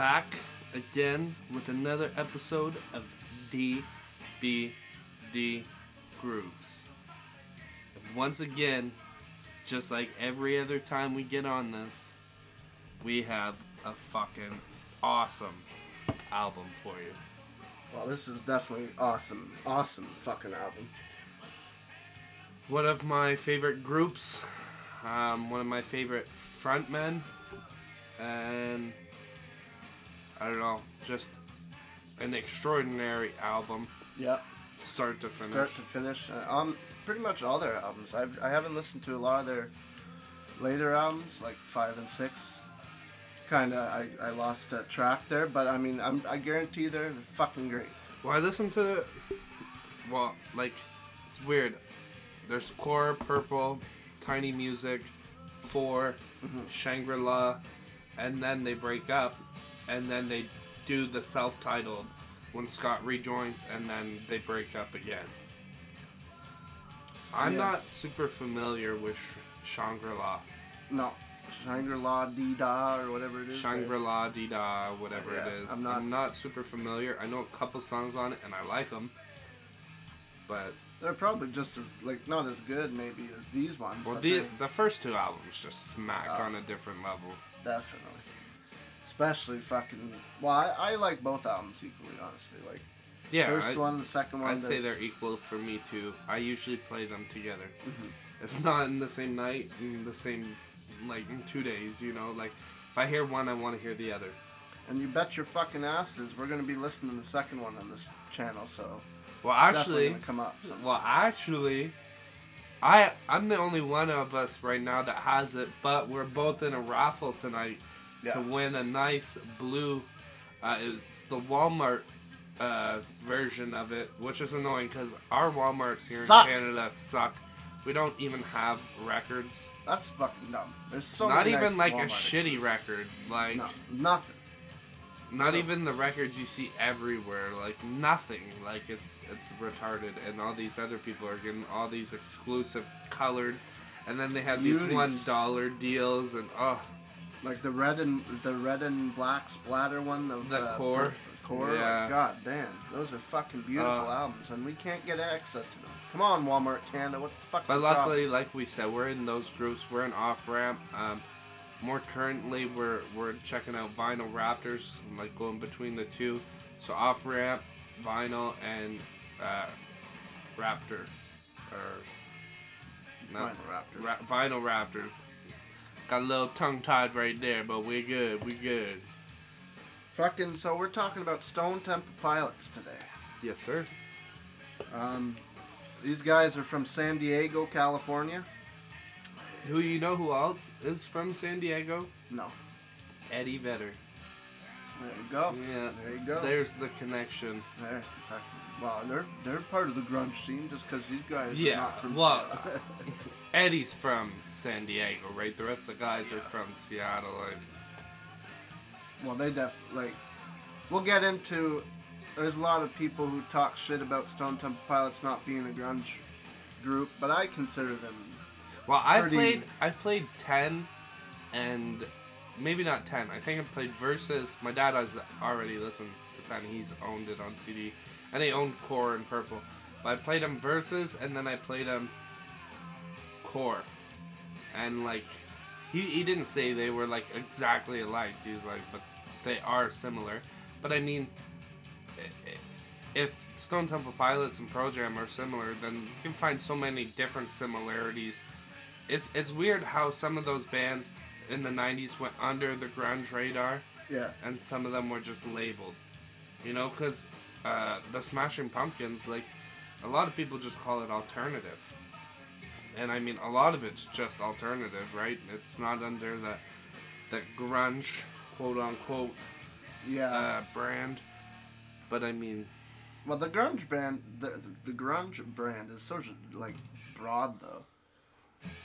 Back again with another episode of DBD Grooves. And once again, just like every other time we get on this, we have a fucking awesome album for you. Well, this is definitely awesome, awesome fucking album. One of my favorite groups, um, one of my favorite frontmen, and I don't know, just an extraordinary album, Yeah, start to finish. start to finish. Uh, um, pretty much all their albums. I've, I haven't listened to a lot of their later albums, like five and six. Kind of, I, I lost uh, track there, but I mean, I'm, I guarantee they're fucking great. Well, I listened to, well, like, it's weird. There's Core, Purple, Tiny Music, 4, Shangri La, and then they break up, and then they do the self titled when Scott rejoins, and then they break up again. I'm Yeah. not super familiar with Sh- Shangri La. No, Shangri La Dee Da or whatever it is. Shangri La, Dee Da, whatever Yeah, it is. I'm I'm not- not super familiar. I know a couple songs on it, and I like them. But They're probably just as like not as good maybe as these ones. Well, the the first two albums just smack Oh. on a different level. definitely, especially fucking. Well, I, I like both albums equally, honestly. Like Yeah, first I, one, the second one. I'd say they're- equal for me too. I usually play them together, Mhm. if not in the same night, in the same like in two days. You know, like if I hear one, I want to hear the other. And you bet your fucking asses we're gonna be listening to the second one on this channel, so Well, actually, gonna come up. So. well, actually, I I'm the only one of us right now that has it, but we're both in a raffle tonight Yeah. to win a nice blue. Uh, it's the Walmart uh, version of it, which is annoying because our WalMarts here Suck. in Canada suck. We don't even have records. That's fucking dumb. There's so not even nice like a shitty record. Like No, nothing. not no. even the records you see everywhere. Like nothing. Like it's it's retarded. And all these other people are getting all these exclusive colored. And then they have these one dollar deals and oh Like the red and the red and black splatter one of The uh, core? Core, Yeah. like, god damn, those are fucking beautiful Uh. albums, and we can't get access to them. Come on, Walmart Canada, what the fuck's But the problem? luckily, like we said, we're in those groups. We're in off ramp. Um, more currently, we're we're checking out Vinyl Raptors, like going between the two. So off ramp, Vinyl, and uh, Raptor, or not Vinyl Raptors. Ra- Vinyl Raptors. Got a little tongue tied right there, but we're good. We're good. Fucking, so we're talking about Stone Temple Pilots today. Yes, sir. Um, these guys are from San Diego, California. Who you know who else is from San Diego? No, Eddie Vedder. there we go. Yeah. There you go. There's the connection. There, fucking, well, they're they're part of the grunge scene just because these guys are not from well, Seattle. Eddie's from San Diego, right? The rest of the guys are from Seattle. And Well, they def like. We'll get into. There's a lot of people who talk shit about Stone Temple Pilots not being a grunge group, but I consider them. well, I Pretty- played I played ten, and maybe not ten. I think I played Versus. My dad has already listened to ten. He's owned it on CD, and he owned Core and Purple. But I played them Versus, and then I played them Core, and like he he didn't say they were like exactly alike. He's like, but they are similar. But I mean, if Stone Temple Pilots and Pearl Jam are similar, then you can find so many different similarities. It's it's weird how some of those bands in the '90s went under the grunge radar, Yeah. and some of them were just labeled. You know, because uh, the Smashing Pumpkins, like a lot of people just call it alternative, and I mean a lot of it's just alternative, right? It's not under the the grunge quote unquote Yeah. uh, brand, but I mean, well, the grunge brand, the, the grunge brand is so like broad though.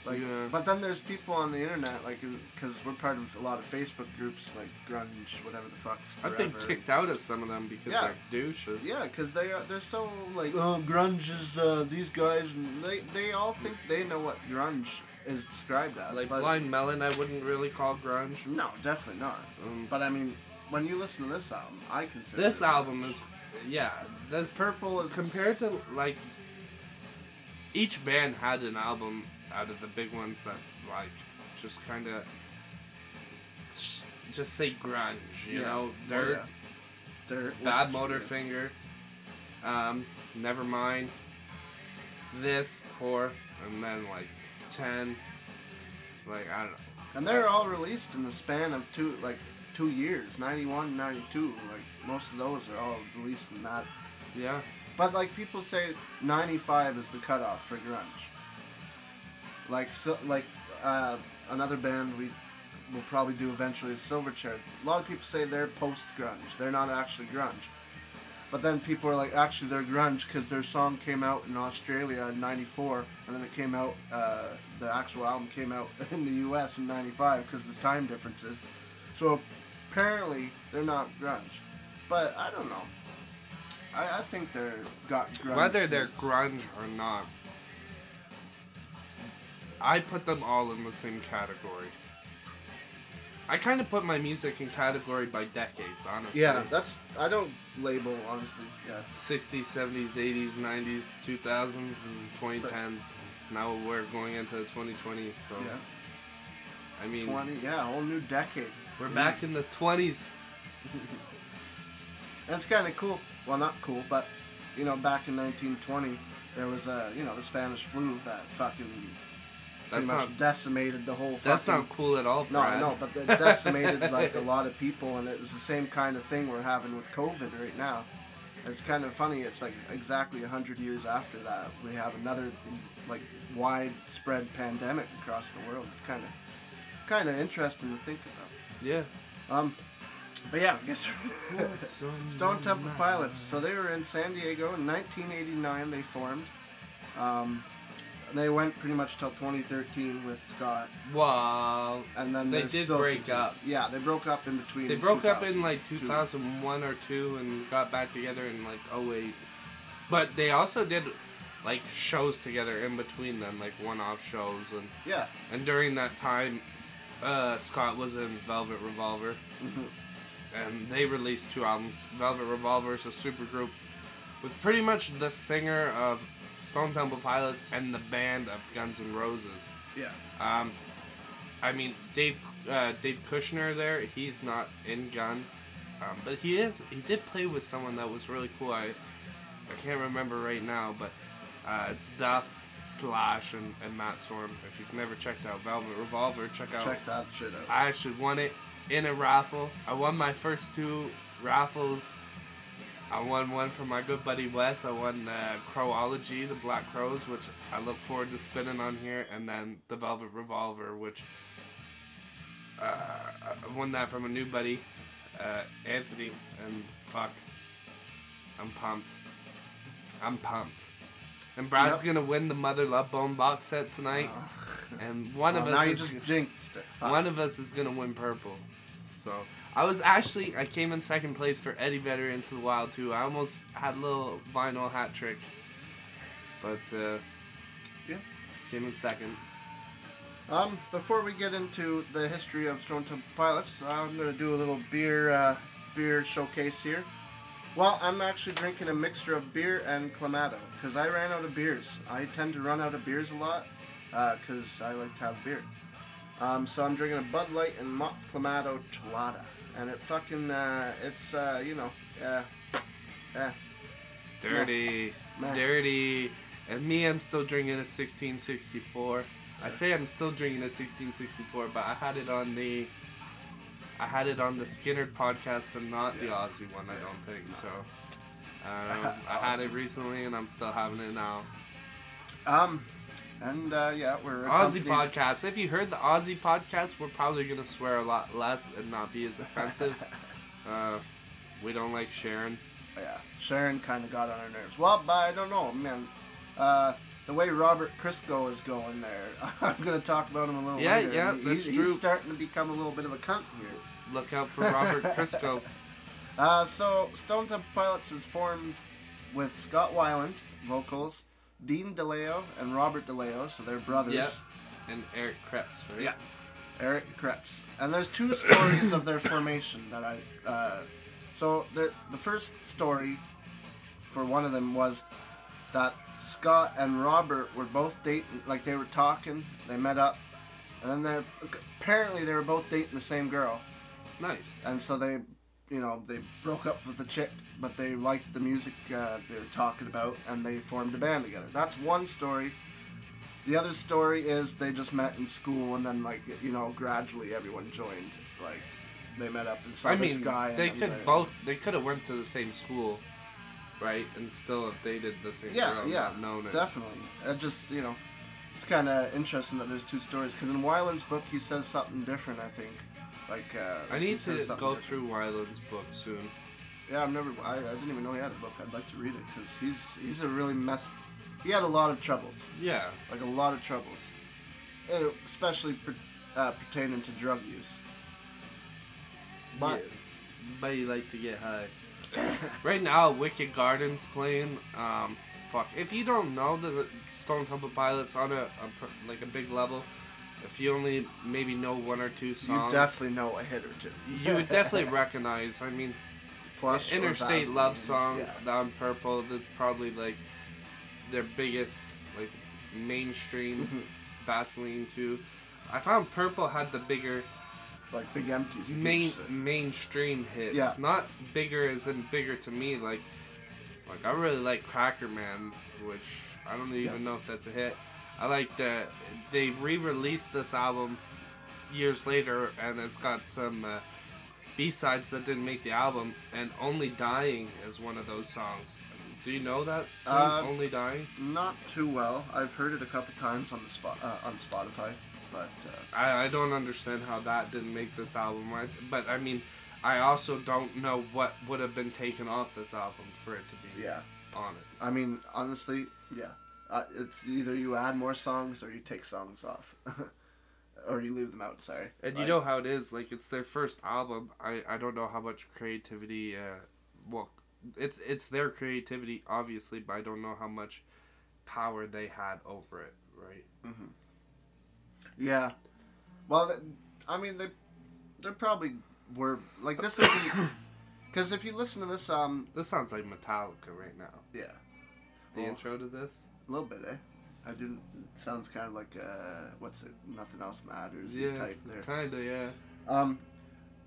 Like, Yeah. but then there's people on the internet, like, because we're part of a lot of Facebook groups, like grunge, whatever the fuck's I've been kicked out of some of them because Yeah. they're douches. Yeah, because they are they're so like oh grunge is uh, these guys they they all think they know what grunge is described as. Like but Blind Melon, I wouldn't really call grunge. No, definitely not. Um, But I mean, when you listen to this album, I consider This album is, yeah, this Purple is compared to like each band had an album out of the big ones that like just kind of just say grunge, you Yeah. know, Well, dirt, yeah. Dirt. Badmotorfinger, um, never mind. this whore, and then like ten, like I don't know. And they're all released in the span of two, like two years, 91, 92. Like most of those are all released in that. Yeah, But like people say, 95 is the cutoff for grunge. Like so, like uh, another band we will probably do eventually is Silverchair. A lot of people say they're post grunge. They're not actually grunge. But then people are like, actually, they're grunge because their song came out in Australia in '94, and then it came out. Uh, the actual album came out in the U.S. in '95 because of the time differences. So apparently, they're not grunge. But I don't know. I, I think they're got grunge. whether they're grunge or not, I put them all in the same category. I kind of put my music in category by decades, honestly. Yeah, that's I don't label honestly. Yeah. 60s, 70s, 80s, 90s, 2000s, and 2010s. Now we're going into the 2020s, so Yeah. I mean, Twenty. Yeah, a whole new decade. we're back in the 20s. That's kind of cool. Well, not cool, but you know, back in 1920, there was a you know the Spanish flu that fucking That's pretty much not decimated the whole. that's fucking, not cool at all, No, Brad. I know, but it decimated like a lot of people, and it was the same kind of thing we're having with COVID right now. It's kind of funny. It's like exactly hundred years after that, we have another like widespread pandemic across the world. It's kind of kind of interesting to think about. Yeah. Um, but yeah, I guess Stone Temple Pilots. So they were in San Diego in 1989. They formed. Um, they went pretty much till 2013 with Scott, Wow. and then They did still break up. Yeah, they broke up in between. They broke up in like 2001 or 2 and got back together in like 08. But they also did like shows together in between them, like one-off shows and Yeah. and during that time uh, Scott was in Velvet Revolver Mhm. and they released two albums. Velvet Revolver is a supergroup with pretty much the singer of Stone Temple Pilots and the band of Guns N' Roses. Yeah. Um, I mean, Dave uh, Dave Kushner there. He's not in Guns, um, but he is. He did play with someone that was really cool. I I can't remember right now, but uh, it's Duff Slash and, and Matt Sorum. If you've never checked out Velvet Revolver, check out. Check that shit out. I actually won it in a raffle. I won my first two raffles. I won one from my good buddy Wes. I won uh, Croweology, the Black Crowes, which I look forward to spinning on here, and then the Velvet Revolver, which uh, I won that from a new buddy, uh, Anthony, and fuck, I'm pumped. I'm pumped. And Brad's Yep. gonna win the Mother Love Bone box set tonight, and one Well, of now us you is just jinxed it. Fuck. one of us is gonna win purple. So I was actually I came in second place for Eddie Vedder into the Wild too. I almost had a little vinyl hat trick, but uh, Yeah. came in second. Um, before we get into the history of Stone Temple Pilots, I'm gonna do a little beer uh, beer showcase here. Well, I'm actually drinking a mixture of beer and clamato because I ran out of beers. I tend to run out of beers a lot because I like to have beer. Um, so I'm drinking a Bud Light and Mott's Clamato Chelada, and it fucking uh, it's uh, you know uh, uh, Dirty, Meh. dirty. And me, I'm still drinking a 1664. I say I'm still drinking a 1664, but I had it on the. I had it on the Skinner podcast and not the. Aussie one. I don't think so. Um, I had it recently and I'm still having it now. um, and uh, yeah, we're Aussie accompanied- podcast. If you heard the Aussie podcast, we're probably gonna swear a lot less and not be as offensive. uh, we don't like Sharon. Yeah, Sharon kind of got on our nerves. Well, but I don't know, man. Uh, the way Robert Crisco is going there, I'm gonna talk about him a little Yeah, later. yeah, He- that's he's, true. He's starting to become a little bit of a cunt here. Look out for Robert Crisco. Uh, so Stone Temple Pilots is formed with Scott Weiland, vocals, Dean DeLeo and Robert DeLeo, so they're brothers. Yep. And Eric Kretz, right? Yeah. Eric Kretz. And there's two stories of their formation that I. Uh, so the the first story for one of them was that Scott and Robert were both dating, like they were talking, they met up, and then they apparently they were both dating the same girl, Nice. and so they, you know, they broke up with the chick, but they liked the music uh, they were talking about, and they formed a band together. That's one story. The other story is they just met in school, and then like you know, gradually everyone joined. Like they met up and saw I this mean, guy. they could both. They could have went to the same school, right, and still have dated the same Yeah, girl. yeah, it. Definitely. It just, you know, it's kind of interesting that there's two stories. Because in Weiland's book, he says something different, I think. Like, uh, I need to go different. through Weiland's book soon. Yeah, I've never, I, I didn't even know he had a book. I'd like to read it because he's, he's a really mess. He had a lot of troubles. Yeah. Like, a lot of troubles. Uh, Especially per, uh, pertaining to drug use. But, yeah. But you like to get high. right now, Wicked Gardens playing. Um, fuck. If you don't know the Stone Temple Pilots on a, a like a big level, if you only maybe know one or two songs, you definitely know a hit or two. you would definitely recognize. I mean, plus Interstate Love Song, Yeah. on Purple. That's probably like their biggest like mainstream. Mhm. Vaseline too. I found Purple had the bigger Like Big Empties. main hit. mainstream hits. Yeah. Not bigger as in bigger to me. Like, like I really like Crackerman, which I don't even Yeah. know if that's a hit. I like that they re-released this album years later, and it's got some uh, B-sides that didn't make the album, and Only Dying is one of those songs. Do you know that? song, Uh, Only Dying. Not too well. I've heard it a couple times on the spot uh, on Spotify, but uh, I, I don't understand how that didn't make this album. I, but I mean, I also don't know what would have been taken off this album for it to be yeah. on it. I mean, honestly, yeah. Uh, it's either you add more songs or you take songs off, or you leave them out. Sorry. And you know how it is. Like it's their first album. I, I don't know how much creativity. Uh, well, it's it's their creativity obviously, but I don't know how much power they had over it. Right. Yeah. Well, th- I mean, they they probably were like this isn't because if you listen to this, um, This sounds like Metallica right now. yeah, The Well, intro to this. A little bit, eh? I didn't. It sounds kind of like uh, what's it? Nothing else matters. Yeah, type there. kinda. Yeah. Um,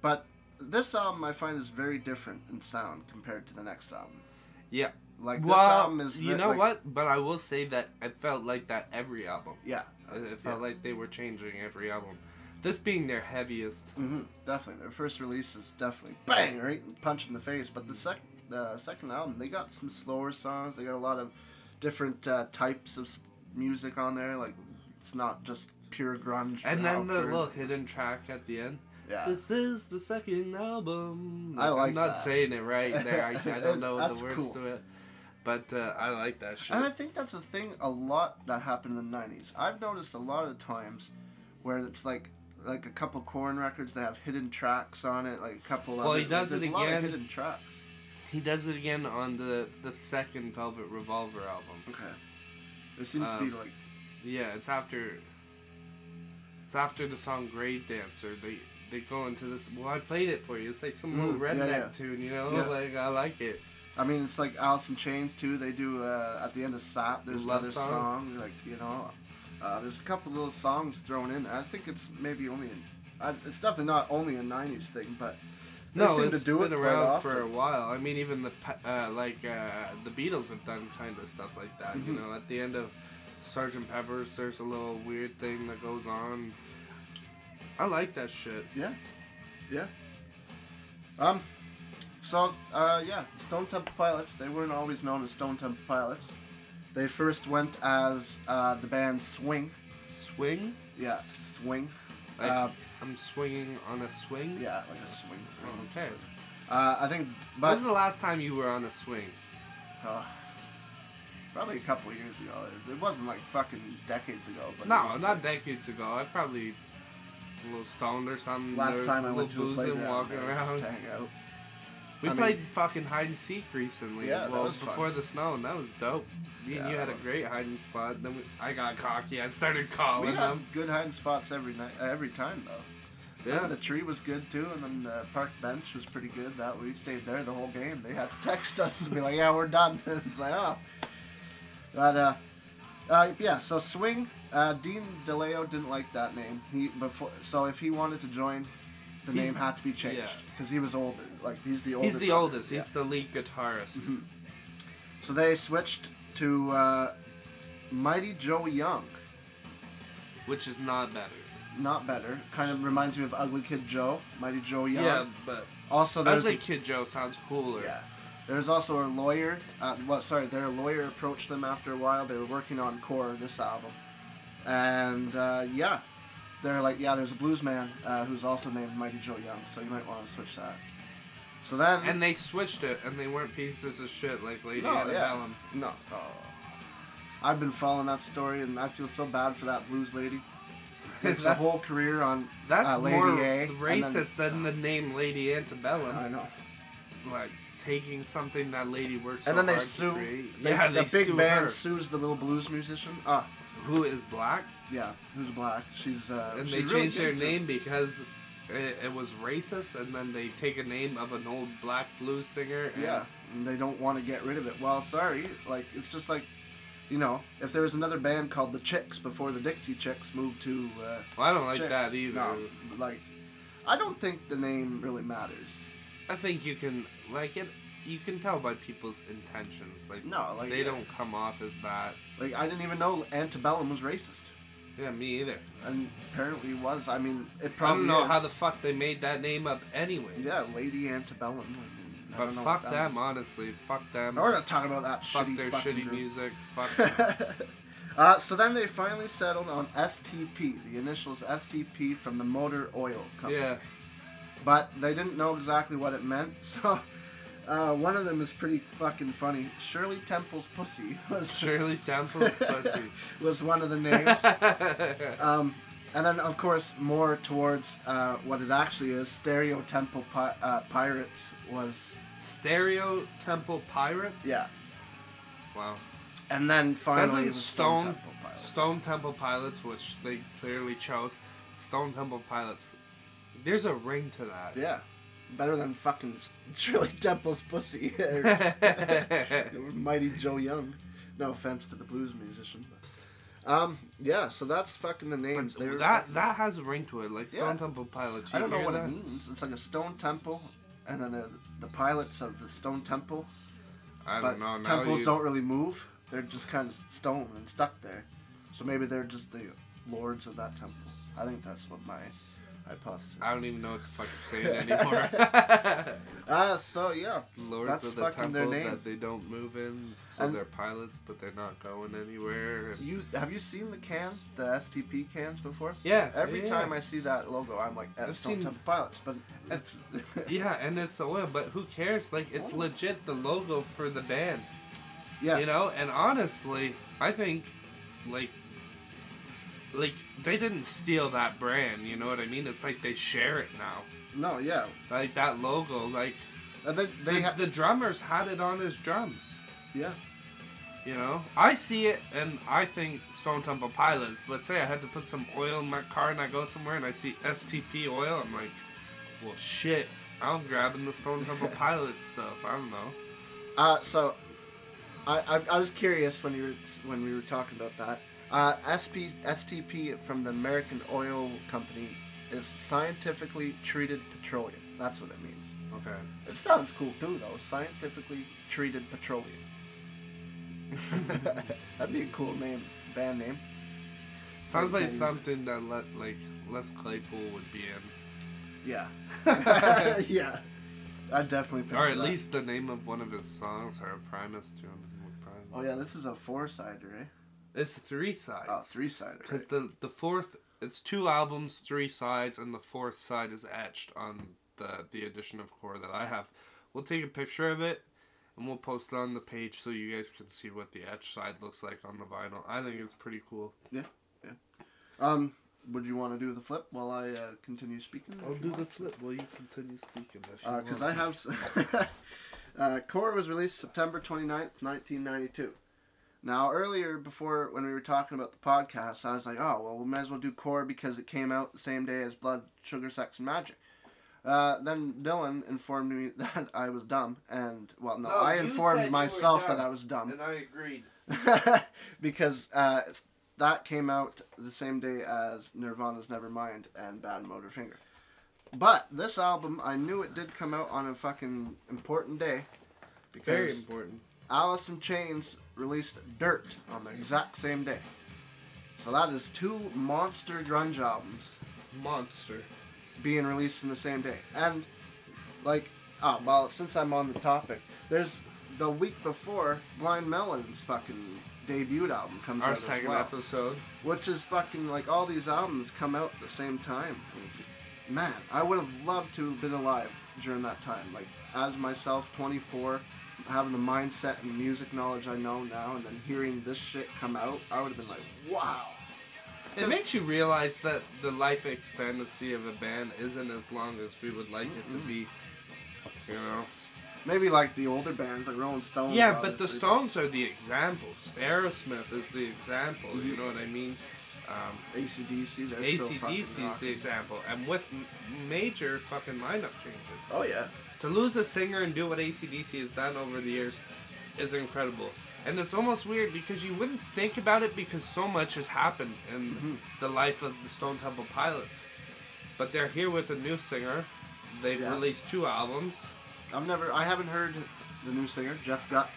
but this album I find is very different in sound compared to the next album. Yeah. Like this well, album is. you know like- what? But I will say that it felt like that every album. Yeah. It it felt Yeah. like they were changing every album. This being their heaviest. Mm-hmm, definitely. Their first release is definitely bang right, punch in the face. But the sec the second album, they got some slower songs. They got a lot of different uh, types of music on there. Like it's not just pure grunge. And then the little hidden track at the end. Yeah. This is the second album. I like I'm not that. saying it right there. I, I don't know the words cool. to it. But uh, I like that shit. And I think that's a thing a lot that happened in the '90s. I've noticed a lot of times where it's like like a couple Korn records that have hidden tracks on it, like a couple. Well, other, he does it a lot of again. hidden tracks. He does it again on the, the second Velvet Revolver album. Okay. There seems to be Um, like Yeah, it's after. It's after the song Grave Dancer. They they go into this. Well, I played it for you. It's like some little Mm, yeah, redneck yeah. tune, you know. Yeah. Like I like it. I mean, it's like Alice in Chains too. They do uh, at the end of Sap. There's Love another song? song. like you know. Uh, there's a couple little songs thrown in. I think it's maybe only. In, I, it's definitely not only a '90s thing, but they No, seem it's to do been it around for a while. I mean, even the uh, like uh, the Beatles have done kind of stuff like that. You Mhm. know, at the end of Sergeant Pepper's, there's a little weird thing that goes on. I like that shit. Yeah, yeah. Um, so uh, yeah, Stone Temple Pilots. They weren't always known as Stone Temple Pilots. They first went as uh, the band Swing. Swing. Yeah, Swing. Like uh, I'm swinging on a swing. yeah, like a swing. Okay. Uh, I think, but When's the last time you were on a swing? uh, probably a couple of years ago. It, it wasn't like fucking decades ago. But it No, was, not like, decades ago. I probably a little stoned or something. Last or time I went to a boozing, playground, walking uh, just around. to hang out. We I mean- played fucking hide and seek recently. Yeah, that well, was fun. before the snow, and that was dope. Me and you had a was- great hiding spot. Then we, I got cocky. I started We calling had them. good hiding spots every night, uh, every time though. Yeah. the tree was good too, and then the park bench was pretty good. That we stayed there the whole game. They had to text us and be like, "Yeah, we're done." it's like, oh, but uh, uh, yeah. So swing. Uh, Dean DeLeo didn't like that name. He before, so if he wanted to join, the He's- name had to be changed yeah. because he was old. Like he's the oldest. He's the oldest. He's the lead guitarist. So they switched to uh, Mighty Joe Young. which is not better. Not better. Kind of reminds me of Ugly Kid Joe, Mighty Joe Young. Yeah, but Also, there's Ugly a, Kid Joe sounds cooler. yeah. There's also a lawyer. Uh, well, sorry, their lawyer approached them after a while. They were working on Core, this album, and uh, yeah, they're like, yeah, there's a blues man uh, who's also named Mighty Joe Young, so you might want to switch that. So then, And they switched it, and they weren't pieces of shit like Lady No, yeah. No, oh. I've been following that story, and I feel so bad for that blues lady. It's a whole career on That's uh, Lady more A. and then- racist than the name Lady Antebellum. I know. like taking something that lady worked so and then they sue. They, yeah, the big band her. sues the little blues musician. Ah, who is black, yeah, who's black. She's uh, and she's they really changed their name because it, it was racist, and then they take a name of an old black blues singer. And Yeah, and they don't want to get rid of it. Well, sorry, like it's just like, you know, if there was another band called the Chicks before the Dixie Chicks moved to. Uh, Well, I don't like Chicks. that either. No, like, I don't think the name really matters. I think you can like it. You can tell by people's intentions. Like No, like they don't come off as that. Like I didn't even know Antebellum was racist, Yeah, me either. and apparently was. I mean, it probably. I don't know is. how the fuck they made that name up, anyways. Yeah, Lady Antebellum. I But fuck them, was. honestly. Fuck them. We're not talking about that Fuck shitty their shitty group. music. Fuck them. Uh, so then they finally settled on STP, the initials STP from the Motor Oil Company. yeah. But they didn't know exactly what it meant, so uh, one of them is pretty fucking funny. Shirley Temple's Pussy was, Shirley Temple's pussy. was one of the names. Um, and then, of course, more towards uh, what it actually is, Stereo Temple Pi- uh, Pirates was, Stereo Temple Pirates? yeah. Wow. And then finally, Doesn't was Stone Temple Pilots. Stone Temple Pilots, which they clearly chose, Stone Temple Pilots. There's a ring to that. Yeah. Better than fucking Shirley Temple's pussy. or Mighty Joe Young. No offense to the blues musician. But, um, yeah, so that's fucking the names. But that that has a ring to it, like Stone Yeah. Temple Pilots. I don't know what that? it means. It's like a stone temple, and then the, the pilots of the stone temple. I But don't know. Now temples you, don't really move. They're just kind of stone and stuck there. So maybe they're just the lords of that temple. I think that's what my hypothesis. I don't even know what the fuck you're saying anymore. Ah, so yeah, Lords That's of the fucking their temple name. that they don't move in, so And- they're pilots, but they're not going anywhere. and- you have you seen the can, the STP cans before? Yeah. Every yeah. time I see that logo, I'm like, I've that's Stone seen- Temple Pilots, but it's Yeah, and it's oil, but who cares? Like, it's legit the logo for the band. yeah, You know, and honestly, I think, like, like they didn't steal that brand. You know what I mean? It's like they share it now. no, yeah, Like that logo, like they they the, have the drummers had it on his drums. yeah. You know, I see it and I think Stone Temple Pilots. But say I had to put some oil in my car and I go somewhere and I see STP oil, I'm like, well, shit. I'm grabbing the Stone Temple Pilots stuff. I don't know. Uh, so, I, I I was curious when you were when we were talking about that. Uh, SP STP from the American Oil Company is scientifically treated petroleum. That's what it means. Okay. It sounds cool too, though. Scientifically treated petroleum. That'd be a cool name, band name. Sounds like something that let like Les Claypool would be in, Yeah. yeah. I definitely. or at that. least the name of one of his songs or a Primus tune. Oh yeah, this is a four-sider, eh? It's three sides. Oh, three-sider. Because Right? the the fourth, it's two albums, three sides, and the fourth side is etched on the the edition of Core that I have. We'll take a picture of it, and we'll post it on the page so you guys can see what the etched side looks like on the vinyl. I think it's pretty cool. Yeah, yeah. Um, would you want to do the flip while I uh, continue speaking? I'll do the flip while you continue speaking. Because want. I have. uh, Core was released September 29th, 1992. Now, earlier, before when we were talking about the podcast, I was like, oh, well, we might as well do Core because it came out the same day as Blood, Sugar, Sex, and Magik. Uh, then Dylan informed me that I was dumb, and, well, no, No, I you said you informed myself dumb. that I was dumb. and I agreed. because uh, that came out the same day as Nirvana's Nevermind and Badmotorfinger. But this album, I knew it did come out on a fucking important day Very because important. Alice in Chains released Dirt on the exact same day. So that is two monster grunge albums Monster. being released in the same day. And like, oh well, since I'm on the topic, there's the week before Blind Melon's fucking debut album comes Our out as second well, episode. which is fucking like all these albums come out at the same time. It's- man, I would have loved to have been alive during that time. Like as myself, 24, having the mindset and music knowledge I know now, and then hearing this shit come out, I would have been like, wow. It makes you realize that the life expectancy of a band isn't as long as we would like it to be. You know. Maybe like the older bands, like Rolling Stones. Yeah, but the Stones are the examples. Aerosmith is the example. You Mhm. know what I mean? Um, ACDC, they're ACDC is the example, and with major fucking lineup changes. Oh yeah. To lose a singer and do what ACDC has done over the years is incredible. And it's almost weird because you wouldn't think about it because so much has happened in Mhm. the life of the Stone Temple Pilots. But they're here with a new singer. They've Yeah. released two albums. I've never, I haven't heard the new singer Jeff Gutt,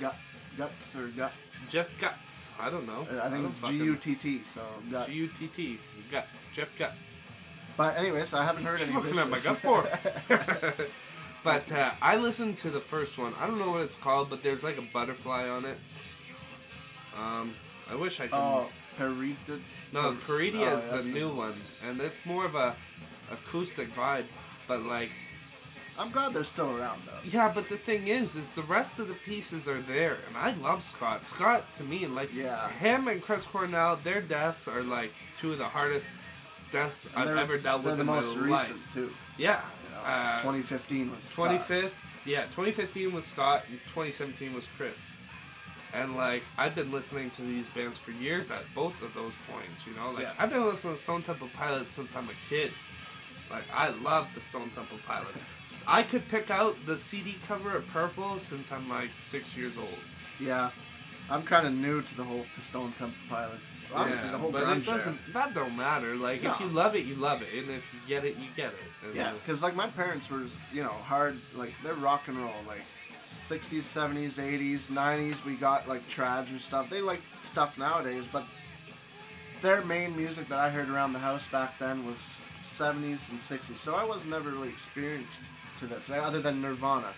Gut, Guts or Gut. Jeff Guts. I don't know. I think don't it's G U T T. So Gut. G U T T. Gut. Jeff Gutt. But anyways, I haven't heard any. you of his looking at my gut for? but uh, I listened to the first one. I don't know what it's called, but there's like a butterfly on it. Um, I wish I could. oh, Perita. no, Perdida oh, is the that's the- new one, and it's more of a acoustic vibe. But like, I'm glad they're still around though. yeah, but the thing is, is the rest of the pieces are there, and I love Scott. Scott to me, like, Yeah. him and Chris Cornell, their deaths are like two of the hardest deaths I've ever dealt with the in my most life. recent too. Yeah. Uh, 2015 was. Scott's. 25th yeah 2015 was scott and 2017 was chris and like i've been listening to these bands for years at both of those points you know like Yeah. i've been listening to stone temple pilots since i'm a kid like i love the stone temple pilots i could pick out the cd cover of purple since i'm like six years old Yeah, I'm kind of new to the whole to Stone Temple Pilots. Honestly, yeah, the whole but grunge it doesn't era. that don't matter like if you love it you love it and if you get it you get it and Yeah, because like my parents were, you know, hard like they're rock and roll, like 60s, 70s, 80s, 90s. We got like trad and stuff. They like stuff nowadays, but their main music that I heard around the house back then was 70s and 60s. So I was never really experienced to this, other than Nirvana.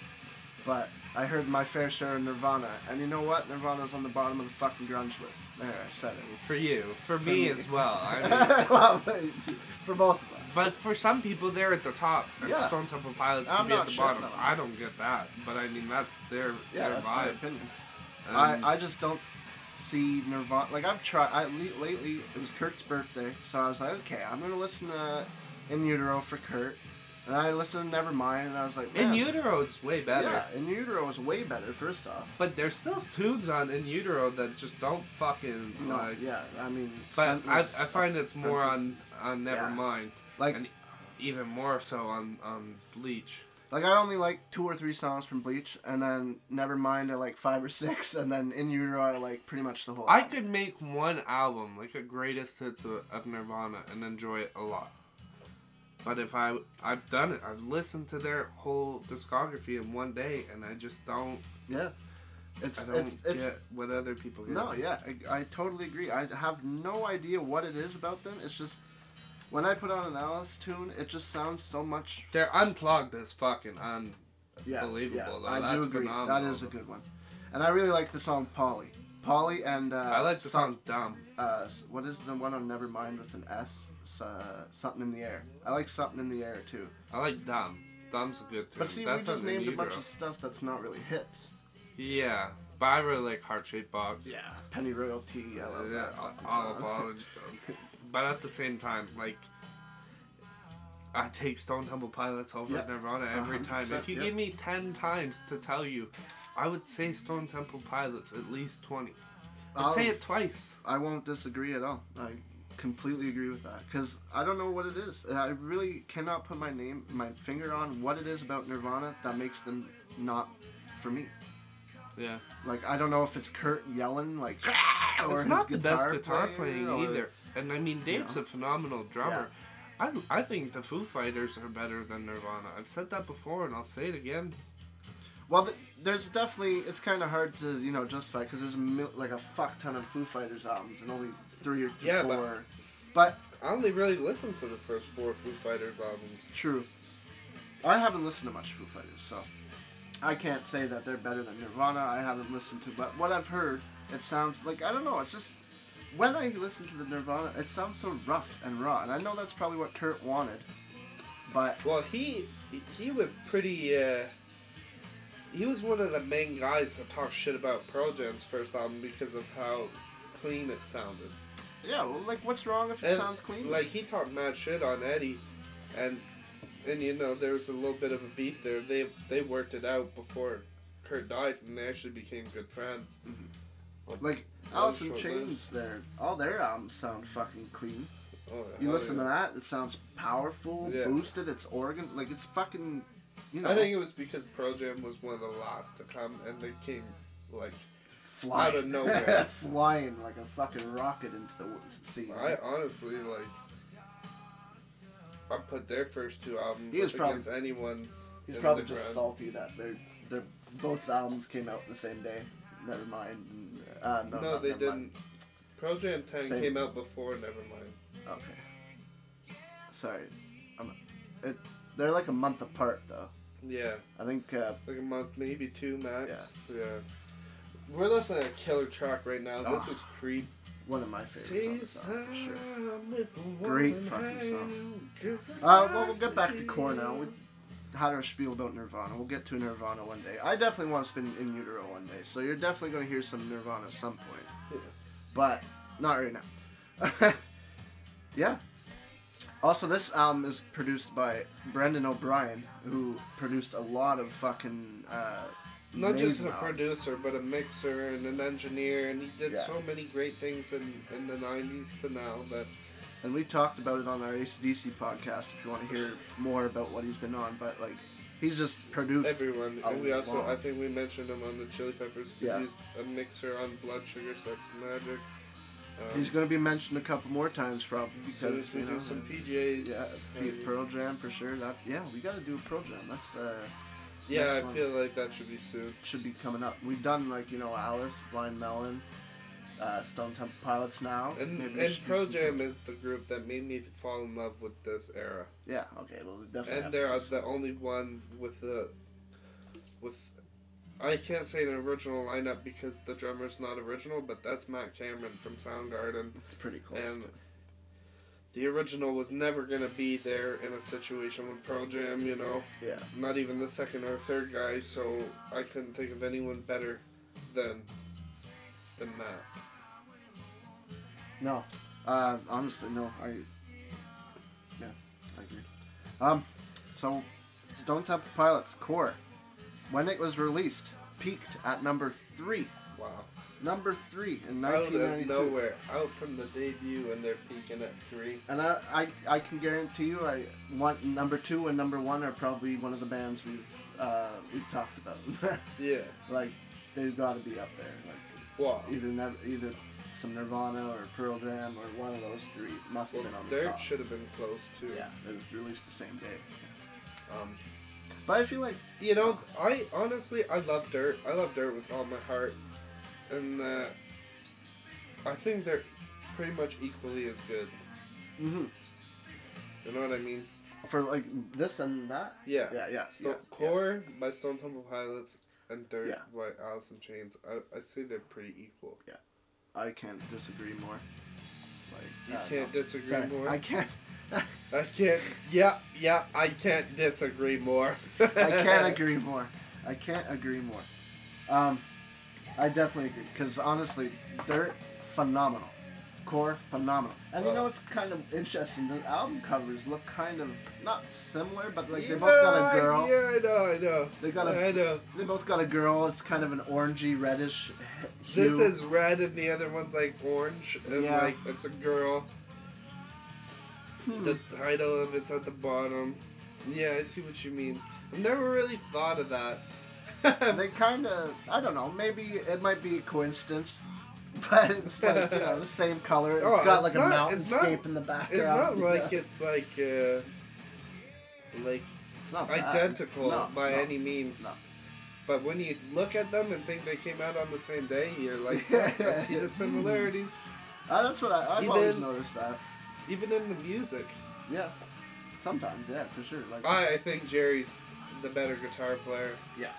But I heard my fair share of Nirvana, and you know what? Nirvana's on the bottom of the fucking grunge list. There, I said it. for you for, For me, me. as well I mean, well, for both of us. But for some people, they're at the top, and Yeah. Stone Temple Pilots can I'm be at the shitting bottom. I don't get that, but I mean that's their yeah, their that's my vibe. opinion. And I, I just don't see Nirvana. Like I've tried. I lately it was Kurt's birthday, so I was like, okay, I'm gonna listen to In Utero for Kurt, and I listened to Nevermind, and I was like, In Utero Utero's way better, Yeah, In Utero was way better. First off, but there's still tunes on In Utero that just don't fucking no, like. yeah, I mean, But I, I uh, find it's more on on Yeah. Nevermind, like and even more so on on Bleach. like I only like two or three songs from Bleach, and then Nevermind I like five or six, and then In Utero I like pretty much the whole. I album. could make one album like a greatest hits of, of Nirvana and enjoy it a lot. But if I I've done it, I've listened to their whole discography in one day, and I just don't. yeah, it's I don't it's it's get what other people get. No, yeah, I, I totally agree. I have no idea what it is about them. It's just when I put on an Alice tune, it just sounds so much. They're unplugged as fucking unbelievable. Yeah, yeah, though. I That's do agree. That is a good one, and I really like the song Polly. Polly and uh, I like the song "Dumb." Uh, what is the one on Nevermind with an S? Uh, something in the air. I like something in the air too. I like "Dumb." "Dumb's" a good tune. But see, That's we just named a bunch of stuff that's not really hits. Yeah, but I really like "Heart Shaped Box." Yeah, Pennyroyal Tea. I love Yeah, that fucking all song. but at the same time, like I take Stone Temple Pilots over Yeah. Nirvana every uh-huh. time. If you yeah. give me ten times to tell you, I would say Stone Temple Pilots at least twenty. I'd I'll- say it twice. I won't disagree at all. I completely agree with that because I don't know what it is. I really cannot put my name, my finger on what it is about Nirvana that makes them not for me. Yeah. Like I don't know if it's Kurt yelling like. Or it's not the best guitar playing, playing or- either. And I mean, Dave's know. a phenomenal drummer. I, I think the Foo Fighters are better than Nirvana. I've said that before, and I'll say it again. Well, there's definitely it's kind of hard to you know justify because there's a mil- like a fuck ton of Foo Fighters albums and only three or Yeah, but- four. But, I only really listened to the first four Foo Fighters albums. true, I haven't listened to much Foo Fighters, so I can't say that they're better than Nirvana. I haven't listened to, but what I've heard, it sounds like I don't know. It's just when I listen to the Nirvana, it sounds so rough and raw, and I know that's probably what Kurt wanted, but Well, he he was pretty. Uh, he was one of the main guys that talked shit about Pearl Jam's first album because of how clean it sounded. yeah, well, like what's wrong if it And, sounds clean? Like he talked mad shit on Eddie, and and you know there was a little bit of a beef there. They they worked it out before Kurt died, and they actually became good friends. Like Alice in. Chains, their all their albums sound fucking clean. Oh, You oh, listen yeah. to that, it sounds powerful, Yeah. boosted. It's organ, like it's fucking, you know, I think it was because Pearl Jam was one of the last to come, and they came like flying out of nowhere. flying like a fucking rocket into the sea. I honestly like. I put their first two albums He was probably- against anyone's. He's probably just salty that they're they're both albums came out the same day. Never mind. Uh, no, No, they didn't. mind. Pearl Jam 10 Same. came out before Nevermind. Okay. Sorry, I'm, it. They're like a month apart though. Yeah, I think. Uh, like a month, maybe two max. Yeah. We're listening to a killer track right now. This Oh. is Creep. one of my favorites on the song for sure. Great fucking song. Uh, well, we'll get back to core now. We had our spiel about Nirvana. We'll get to Nirvana one day. I definitely want to spin in utero one day, so you're definitely going to hear some Nirvana at some point, Yeah. but not right now. yeah. Also, this album is produced by Brendan O'Brien, who produced a lot of fucking. Uh, Not just a albums. producer, but a mixer and an engineer, and he did Yeah. so many great things in, in the 90s to now that. And we talked about it on our ACDC podcast if you want to hear more about what he's been on, but like, he's just produced. Everyone, and we also, lot. I think we mentioned him on the Chili Peppers because Yeah. he's a mixer on Blood Sugar Sex and Magik. Um, He's going to be mentioned a couple more times probably so because we you do know, some PJs. yeah, P- Pearl Jam for sure. That yeah, we got to do a Pearl Jam. That's uh, yeah, I one. feel like that should be soon. should be coming up. We've done like you know Alice, Blind Melon, uh, Stone Temple Pilots now. And, Maybe and Pearl Jam is the group that made me fall in love with this era. Yeah. Okay. Well, definitely. and they're uh, the only one with the with I can't say an original lineup because the drummer's not original, but that's Matt Cameron from Soundgarden. It's pretty close. and- to, The original was never gonna be there in a situation with Pearl Jam, you know. yeah. Not even the second or third guy, so I couldn't think of anyone better than than Matt. No. Uh, honestly, no. I. Yeah, I agree. Um, so Stone Temple Pilots Core, when it was released, peaked at number three. Wow. Number three in Out of nowhere, out from the debut, and they're peaking at three. And I, I, I can guarantee you, I want number two and number one are probably one of the bands we've uh, we've talked about. Yeah. like they've got to be up there. Like Wow. either nev- either some Nirvana or Pearl Jam or one of those three must have Well, been on the Dirt top. should have been close too. Yeah, it was released the same day. Um, But I feel like you know, I honestly I love Dirt. I love Dirt with all my heart, and uh, I think they're pretty much equally as good. hmm You know what I mean? for like this and that. Yeah. Yeah, yeah, Sto- yeah, Core by Stone Temple Pilots and Dirt Yeah. by Alice in Chains. I I say they're pretty equal. I can't disagree more. Like You uh, can't no. disagree Sorry, more. I can't. I can't. Yeah, yeah. I can't disagree more. I can't agree more. I can't agree more. Um, I definitely agree because honestly, they're phenomenal. Core phenomenal. And you know it's kind of interesting. The album covers look kind of not similar, but like they both got a girl. Yeah, I know, I know. They got a- I know. They both got a girl. It's kind of an orangey reddish hue. This is red and the other one's like orange and Yeah. like it's a girl. Hmm. The title of it's at the bottom. Yeah, I see what you mean. I've never really thought of that. they kind of I don't know. Maybe it might be a coincidence, but it's like you know the same color. It's Oh, got it's like a not- not- mountainscape in the background. It's not Yeah. like it's like uh, like It's not bad. identical No, by no. any means. No. But when you look at them and think they came out on the same day, you're like, "Oh, I see the similarities, Uh, that's what I, I've Even- always noticed that. even in the music. Yeah, sometimes yeah, for sure. Like I, I think Jerry's the better guitar player. Yeah.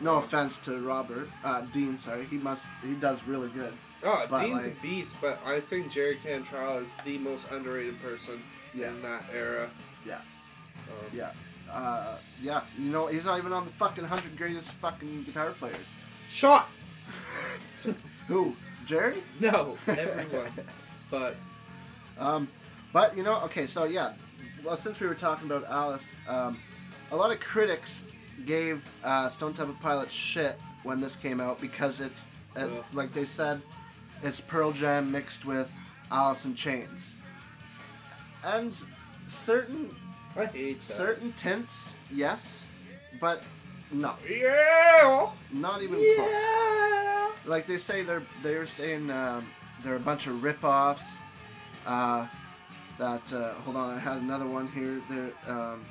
No offense to Robert uh, Dean, sorry, he must he does really good. Oh, But, Dean's like- a beast, but I think Jerry Cantrell is the most underrated person Yeah. in that era. Yeah. Um, Yeah. Uh, yeah, you know he's not even on the fucking hundred greatest fucking guitar players. Shot! Who? Jerry? No, everyone. but Um, but you know, okay, so yeah, well, since we were talking about Alice, um, a lot of critics gave uh, Stone Temple Pilots shit when this came out because it's uh, Yeah. like they said, it's Pearl Jam mixed with Alice in Chains, and certain I hate that. certain tints, yes, but no, Yeah! not even close. Like they say they're they're saying um, they're a bunch of rip-offs uh, that uh, hold on I had another one here there um,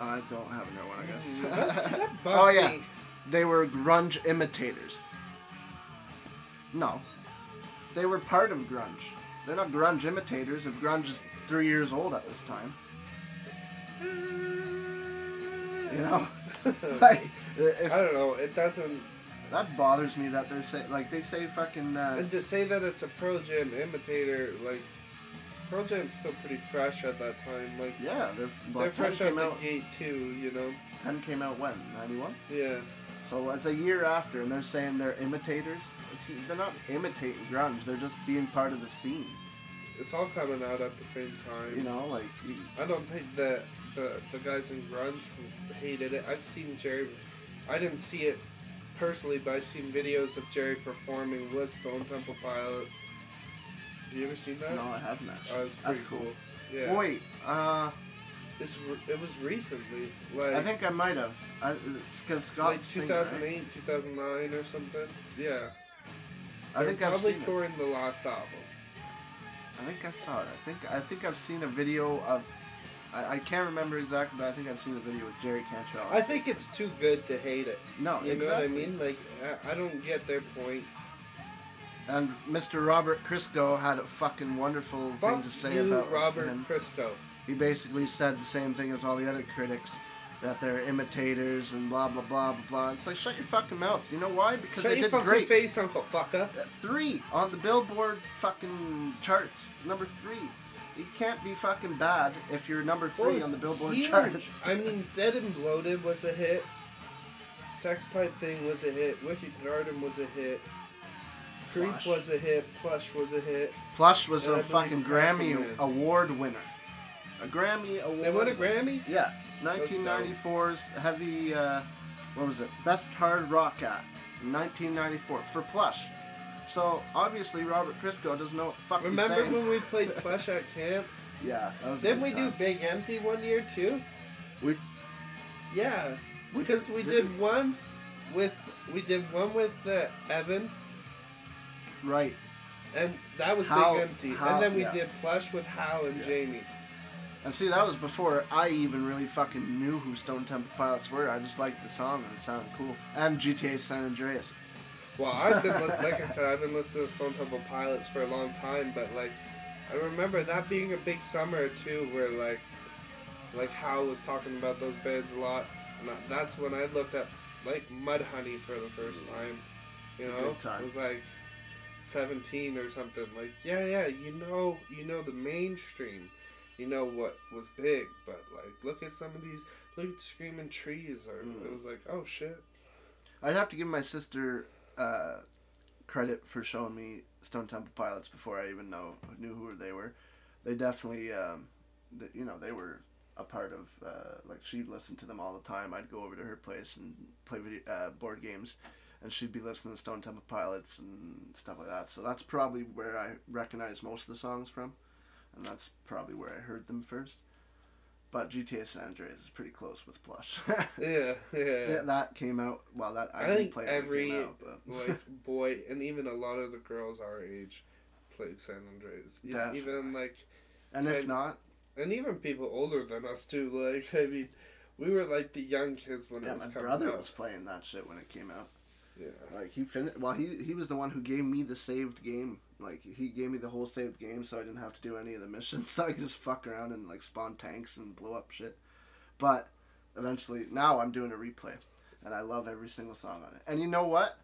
I don't have another one I guess bugs oh yeah. They were grunge imitators no they were part of grunge they're not grunge imitators if grunge is three years old at this time you know like if, I don't know. It doesn't. That bothers me that they're say like they say fucking uh, And to say that it's a Pearl Jam imitator, like Pearl Jam's still pretty fresh at that time. Like yeah they're, well, they're 10 fresh out the out gate too. You know. ten came out when ninety one Yeah. So it's a year after and they're saying they're imitators it's, they're not imitating grunge they're just being part of the scene It's all coming out at the same time. you know like you, I don't think that the the guys in grunge hated it. I've seen Jerry. I didn't see it personally, but I've seen videos of Jerry performing with Stone Temple Pilots. Have you ever seen that? no I haven't actually Oh, that's pretty cool, cool. Yeah. wait uh It's it was recently, like I think I might have because Scott like 2008, 2009 or something. Yeah. I They're think I've probably seen it. the last album. I think I saw it I think I think I've seen a video of I, I can't remember exactly but I think I've seen a video with Jerry Cantrell I think it's too good to hate it. no You exactly know what I mean? Like I, I don't get their point. And Mr. Robert Christgau had a fucking wonderful thing to say you, about Robert him. Christgau. He basically said the same thing as all the other critics that they're imitators and blah blah blah blah blah. It's like shut your fucking mouth. You know why? Because Shut they your did fucking great. face, Uncle Fucker. Uh, Three on the Billboard fucking charts. Number three. You can't be fucking bad if you're number three on the Billboard huge. charts. I mean, Dead and Bloated was a hit. Sex Type Thing was a hit. Wicked Garden was a hit. Creep Plush. was a hit. Plush was a hit. Plush was And a fucking Grammy award winner. A Grammy award. They won a Grammy? Yeah, 1994's heavy. Uh, what was it? Best hard rock act. 1994 for Plush. So obviously Robert Christgau doesn't know what the fuck Remember he's saying. when we played Plush at camp? yeah, that was. Didn't we do. Big Empty one year too? We Yeah, we because we did did one with we did one with uh, Evan, right. and that was Hal- Big Empty, Hal- and then we yeah. did Plush with Hal and Yeah. Jamie. And see, that was before I even really fucking knew who Stone Temple Pilots were. I just liked the song and it sounded cool. And GTA San Andreas. Well, I've been li- like I said, I've been listening to Stone Temple Pilots for a long time, but like I remember that being a big summer too, where like like Hal was talking about those bands a lot, and that's when I looked at like Mudhoney for the first time. You It's a know, good time. it was like seventeen or something. Like yeah, yeah, you know, you know the mainstream. You know what was big, but like look at some of these, look at Screaming Trees, or Mm. it was like, oh shit. I'd have to give my sister uh, credit for showing me Stone Temple Pilots before I even know knew who they were. They definitely, um, the, you know, they were a part of uh, like she'd listen to them all the time. I'd go over to her place and play video uh, board games, and she'd be listening to Stone Temple Pilots and stuff like that. So that's probably where I recognize most of the songs from, and that's probably where I heard them first. But GTA San Andreas is pretty close with Plush. Yeah, yeah. yeah, that came out. Well, that I, I didn't think play it when it every out, but like boy, and even a lot of the girls our age played San Andreas. Definitely. Even like, and if not, and even people older than us too. Like, I mean, we were like the young kids when yeah, it was my brother was playing that shit when it came out. Yeah. Like he finished. Well, he he was the one who gave me the saved game. Like he gave me the whole saved game, so I didn't have to do any of the missions. So I could just fuck around and like spawn tanks and blow up shit. But eventually, now I'm doing a replay, and I love every single song on it. And you know what?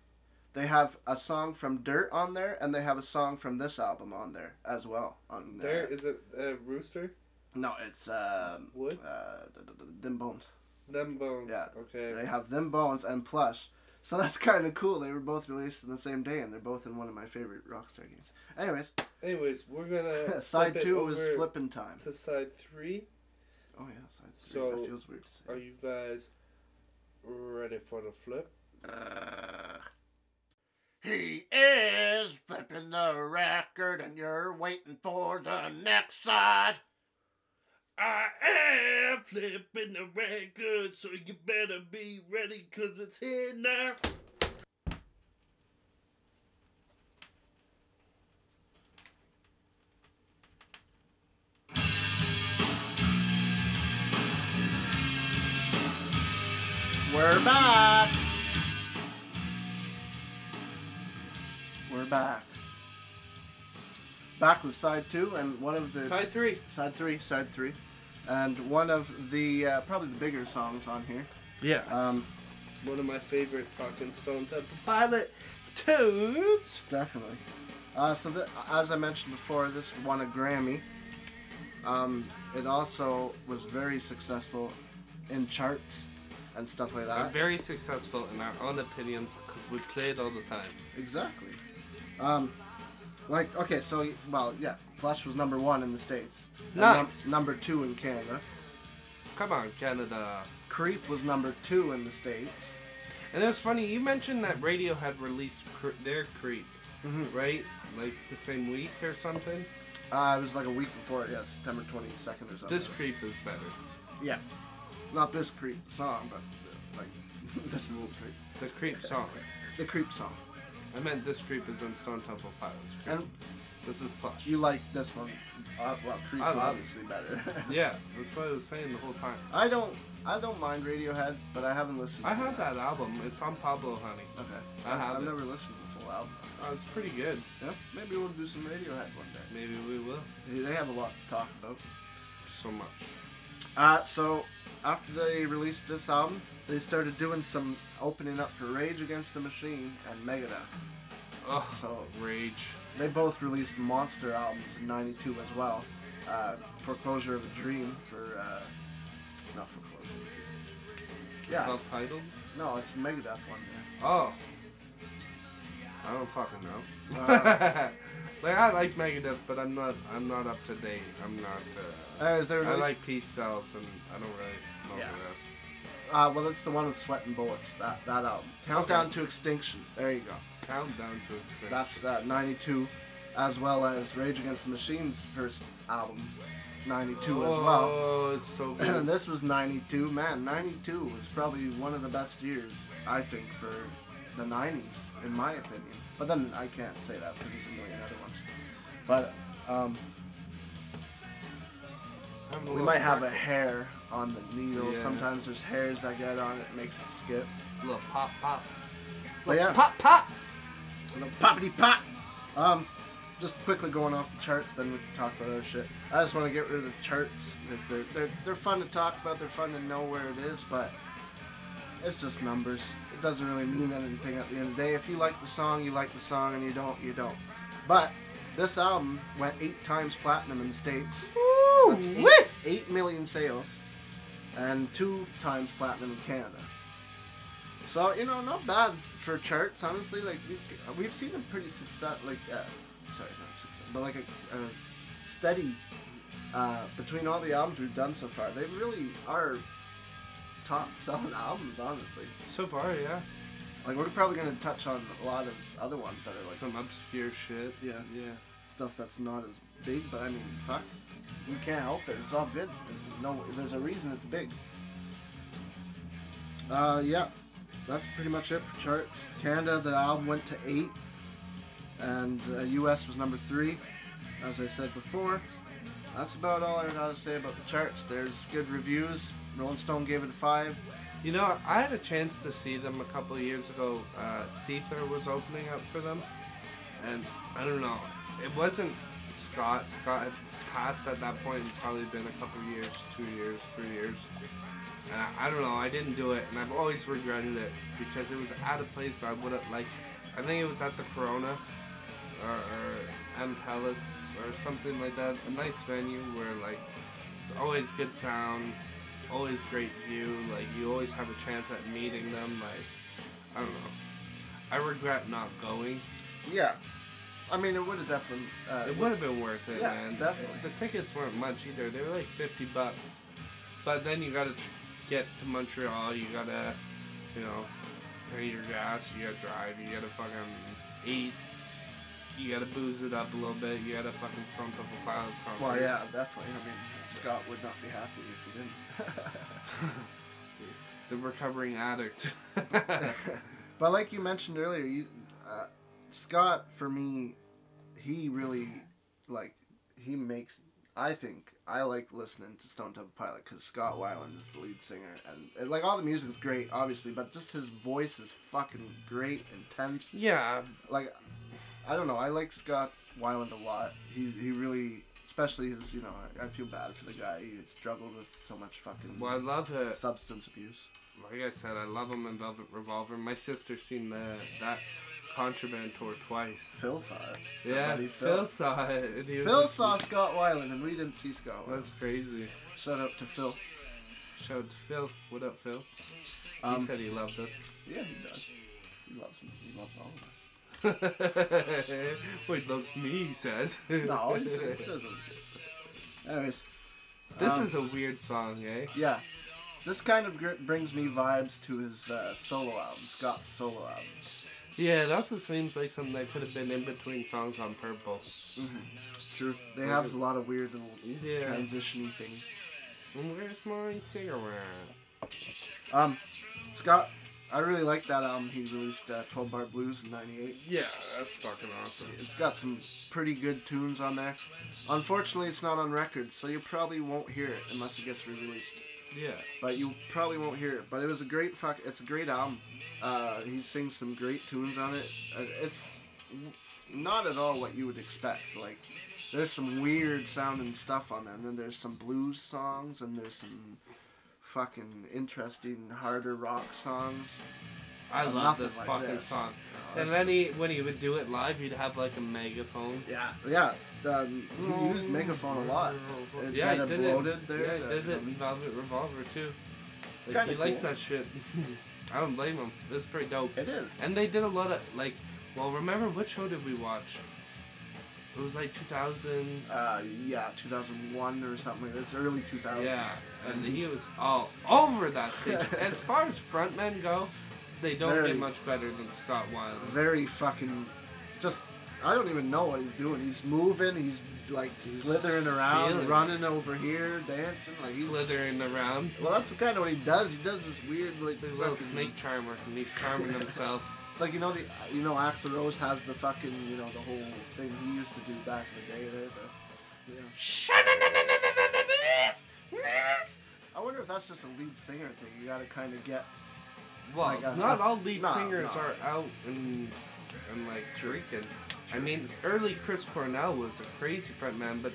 They have a song from Dirt on there, and they have a song from this album on there as well. On There uh, is it uh, Rooster? no, it's um, Would? uh, Dim Bones. Them Bones. Yeah. Okay. They have them bones and plush. So that's kind of cool. They were both released in the same day, and they're both in one of my favorite Rockstar games. Anyways, Anyways, we're gonna side two was flipping time. to side three. Oh yeah, side three. So, that feels weird to say. Are you guys ready for the flip? Uh, he is flipping the record, and you're waiting for the next side. I am flipping the record, so you better be ready, cause it's here now. We're back. We're back. Back with side two, and one of the Side three. side three, side three, and one of the uh, probably the bigger songs on here. Yeah. Um, One of my favorite fucking Stone Temple Pilot tunes. Definitely. Uh, so, th- as I mentioned before, this won a Grammy. Um, it also was very successful in charts and stuff like I'm that. very successful in our own opinions because we play it all the time. Exactly. Um, like, okay, so, well, yeah, Plush was number one in the States. and num- number two in Canada. Come on, Canada. Creep was number two in the States. And it was funny, you mentioned that Radiohead released cre- their Creep, Mhm. right? Like the same week or something? Uh, it was like a week before yeah, September 22nd or something. This Creep is better. Yeah. Not this Creep song, but, uh, like, this is Creep. The Creep song. The Creep song. I meant this Creep is in Stone Temple Pilots. Creep. And this is Plush. You like this one? Uh, well, Creep I love it. obviously better. yeah, that's what I was saying the whole time. I don't. I don't mind Radiohead, but I haven't listened. I have that album. It's on Pablo Honey. Okay. I have I've it. never listened to the full album. Oh, it's pretty good. Yeah. Maybe we'll do some Radiohead one day. Maybe we will. They- They have a lot to talk about. So much. Uh, so after they released this album, they started doing some opening up for Rage Against the Machine and Megadeth. Oh, So Rage. They both released monster albums in '92 as well. Uh, Foreclosure of a Dream for uh, not Foreclosure. Yeah. Self-titled? No, it's the Megadeth one. Yeah. Oh. I don't fucking know. Uh, like I like Megadeth, but I'm not. I'm not up to date. I'm not. Uh, Anyways, they I like Peace Sells, and I don't really know Yeah. the rest. Uh, well, that's the one with Sweating Bullets. That that album. Countdown Okay. to Extinction. There you go. Countdown to Extinction. That's uh, '92, as well as Rage Against the Machine's first album, '92 as well. Oh, it's so And this was 92. Man, 92 was probably one of the best years, I think, for the 90s, in my opinion. But then I can't say that because there's a million other ones. But um, Just having a we might have a hair on the needle. Yeah. Sometimes there's hairs that get on it, makes it skip. A little pop pop. But yeah, Pop pop. A little poppity pop. Um, just quickly going off the charts, then we can talk about other shit. I just want to get rid of the charts because they're, they're they're fun to talk about. They're fun to know where it is, but it's just numbers. It doesn't really mean anything at the end of the day. If you like the song, you like the song, and you don't, you don't. But this album went eight times platinum in the states. That's eight, eight million sales, and two times platinum in Canada. So you know, not bad for charts. Honestly, like we've, we've seen a pretty success, like uh, sorry, not success, but like a, a steady uh, between all the albums we've done so far. They really are top selling albums, honestly. So far, yeah. Like we're probably gonna touch on a lot of other ones that are like Some obscure shit. Yeah. Yeah. stuff that's not as big, but I mean, fuck, we can't help it. It's all good. No, there's a reason it's big. Uh, yeah, that's pretty much it for charts. Canada, the album went to eight, and uh, U.S. was number three, as I said before. That's about all I gotta say about the charts. There's good reviews. Rolling Stone gave it a five. You know, I had a chance to see them a couple of years ago. Uh, Seether was opening up for them, and I don't know. It wasn't Scott. Scott had passed at that point. It's probably been a couple years, two years, three years. And I, I don't know. I didn't do it, and I've always regretted it because it was at a place I wouldn't like. I think it was at the Corona or, or MTELUS or something like that. A nice venue where like it's always good sound, always great view. Like you always have a chance at meeting them. Like I don't know. I regret not going. Yeah, I mean, it would have definitely. Uh, It would have been worth it, Yeah, man. definitely. The tickets weren't much either. They were like fifty bucks. But then you gotta tr- get to Montreal. You gotta, you know, pay your gas. You gotta drive. You gotta fucking eat. You gotta booze it up a little bit. You gotta fucking Stone Temple Pilots concert. Well, yeah, definitely. I mean, Scott would not be happy if he didn't. The recovering addict. but like you mentioned earlier, you, uh, Scott for me, he really like he makes. I think I like listening to Stone Temple Pilot because Scott Weiland is the lead singer, and, and like all the music is great, obviously, but just his voice is fucking great, and intense. yeah, Like, I don't know, I like Scott Weiland a lot. He he really, especially his, you know, I, I feel bad for the guy. He struggled with so much fucking well, I love it. substance abuse. Like I said, I love him in Velvet Revolver. My sister's seen the that Contraband tour twice. Phil saw it. Yeah, Phil. Phil. saw it. and he Phil like- saw Scott Weiland, and we didn't see Scott Weiland. That's crazy. Shout out to Phil. Shout out to Phil. What up, Phil? Um, he said he loved us. Yeah, he does. He loves me. He loves all of us. Wait, loves me, he says. No, he says, he says. Anyways, This um, is a weird song, eh? yeah. This kind of gr- brings me vibes to his uh, solo album, Scott's solo album. Yeah, it also seems like something that could have been in between songs on Purple. True. They have a lot of weird little Yeah. transition-y things. Where's my cigarette? Um, Scott, I really like that album. He released uh, 12 Bar Blues in '98. Yeah, that's fucking awesome. It's got some pretty good tunes on there. Unfortunately, it's not on record, so you probably won't hear it unless it gets re-released. Yeah. But you probably won't hear it. But it was a great fuck. It's a great album. Uh, he sings some great tunes on it. Uh, It's not at all what you would expect. Like, there's some weird sounding stuff on there, and then there's some blues songs, and there's some fucking interesting harder rock songs. I Uh, love this like fucking this. song. Uh, And then he, when he would do it live, he'd have like a megaphone. Yeah, yeah. Um, he used megaphone a lot. It Yeah, he kinda did bloated it. there, Yeah, he did it in Velvet Revolver too. Like, kinda he likes that shit. I don't blame him. It's pretty dope. It is. And they did a lot of like. Well, remember what show did we watch? It was like 2000. Uh, yeah, 2001 or something. It's early 2000s. Yeah, and he was all over that stage. as far as frontmen go, they don't Very. get much better than Scott Weiland. very fucking. Just, I don't even know what he's doing. He's moving. He's like He's slithering around, it. running over here, dancing. Like he's. Slithering around. Well, that's kind of what he does. He does this weird like little snake charmer, and he's charming himself. It's like you know the you know Axl Rose has the fucking you know the whole thing he used to do back in the day there. The, you know. I wonder if that's just a lead singer thing. You got to kind of get Well, Like a- not a- all lead no, singers no. are out and and like drinking. I mean, early Chris Cornell was a crazy frontman, but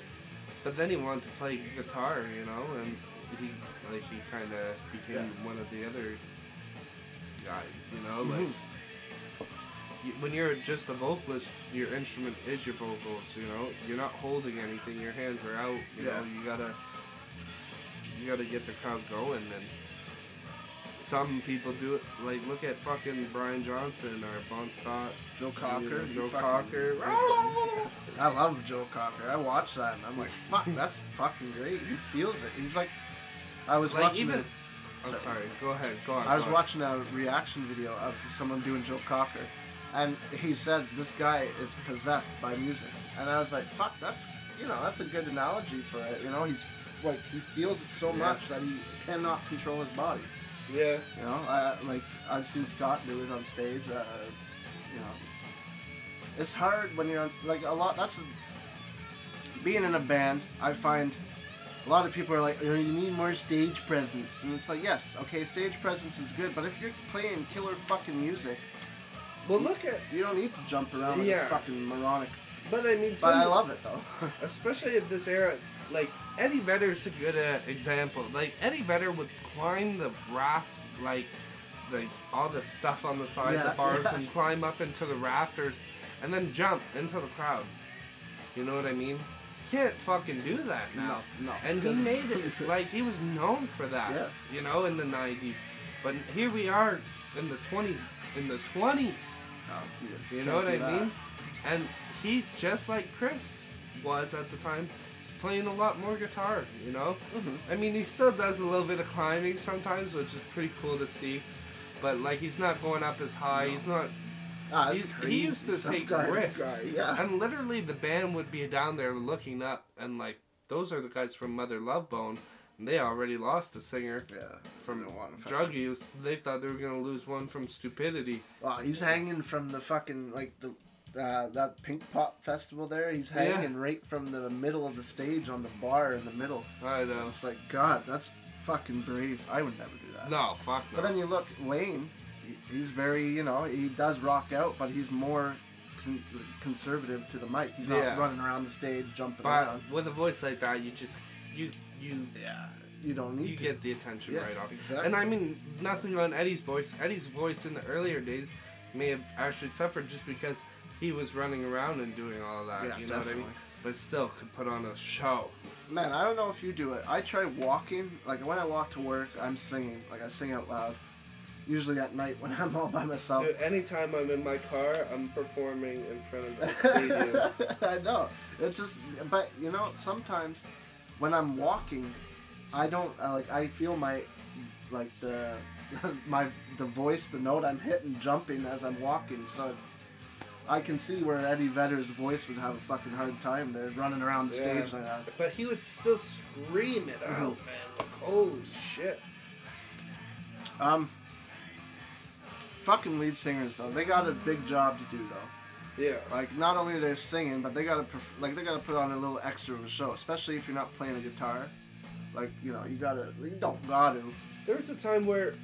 but then he wanted to play guitar, you know, and he like he kind of became Yeah. one of the other guys, you know, like. Mhm. you- When you're just a vocalist, your instrument is your vocals. You know, you're not holding anything. Your hands are out. You Yeah. know, you gotta, you gotta get the crowd going, and some people do it. Like look at fucking Brian Johnson or Bon Scott, Joe you Cocker. know, Joe Cocker. I love Joe Cocker. I watch that and I'm like, fuck, that's fucking great. He feels it. He's like, I was Like, watching even-. I'm Sorry. sorry. Go ahead. Go on. I was on. watching a reaction video of someone doing Joe Cocker, and he said this guy is possessed by music, and I was like, "Fuck, that's you know that's a good analogy for it." You know, he's like he feels it so Yeah. much that he cannot control his body. Yeah. You know, I, like I've seen Scott do it on stage. Uh, you know, it's hard when you're on like a lot. That's being in a band. I find a lot of people are like, "Oh, you need more stage presence, and it's like, yes, okay, stage presence is good, but if you're playing killer fucking music, Well, look at. you don't need to jump around like Yeah. a fucking moronic. But I mean, But I love it though. especially at this era. Like Eddie Vedder's a good uh, example. Like Eddie Vedder would climb the raft, like the all the stuff on the side of Yeah, the bars, yeah. and climb up into the rafters, and then jump into the crowd. You know what I mean? You can't fucking do that now. No, no, And he made it like he was known for that. Yeah. You know, in the '90s, but here we are in the 20 in the 20s. No, You know what I that. mean? And he, just like Chris was at the time, is playing a lot more guitar, you know? Mhm. I mean, he still does a little bit of climbing sometimes, which is pretty cool to see. But, like, he's not going up as high. He's not. Ah, He, he used to take risks. guy, Yeah. And literally, the band would be down there looking up, and, like, those are the guys from Mother Love Bone. And they already lost a singer yeah. from drug use. They thought they were going to lose one from stupidity. Wow, he's hanging from the fucking like the uh, that Pink Pop festival there. He's Yeah. hanging right from the middle of the stage on the bar in the middle. I know. It's like God, that's fucking brave. I would never do that. No, fuck no. But then you look, Lane. He's very, you know, he does rock out, but he's more con- conservative to the mic. He's not Yeah. running around the stage jumping But around. with a voice like that, you just you you Yeah, you don't need you to. get the attention Yeah, right off. exactly. And I mean nothing on Eddie's voice. Eddie's voice in the earlier days may have actually suffered just because he was running around and doing all that. Yeah, you know what I mean? But still could put on a show. Man, I don't know if you do it. I try walking. Like when I walk to work, I'm singing. Like I sing out loud. Usually at night when I'm all by myself. Dude, anytime I'm in my car, I'm performing in front of the stadium. I know. It just, but you know, sometimes when I'm walking, I don't I, like. I feel my like the my the voice, the note I'm hitting, jumping as I'm walking. So I can see where Eddie Vedder's voice would have a fucking hard time. They're running around the Yeah. stage like that. but he would still scream it out, man. Like, holy shit. Um. Fucking lead singers though, they got a big job to do though. Yeah. Like not only they're singing, but they gotta perf- like they gotta put on a little extra of a show, especially if you're not playing a guitar. Like you know, you gotta you don't gotta. There was a time where,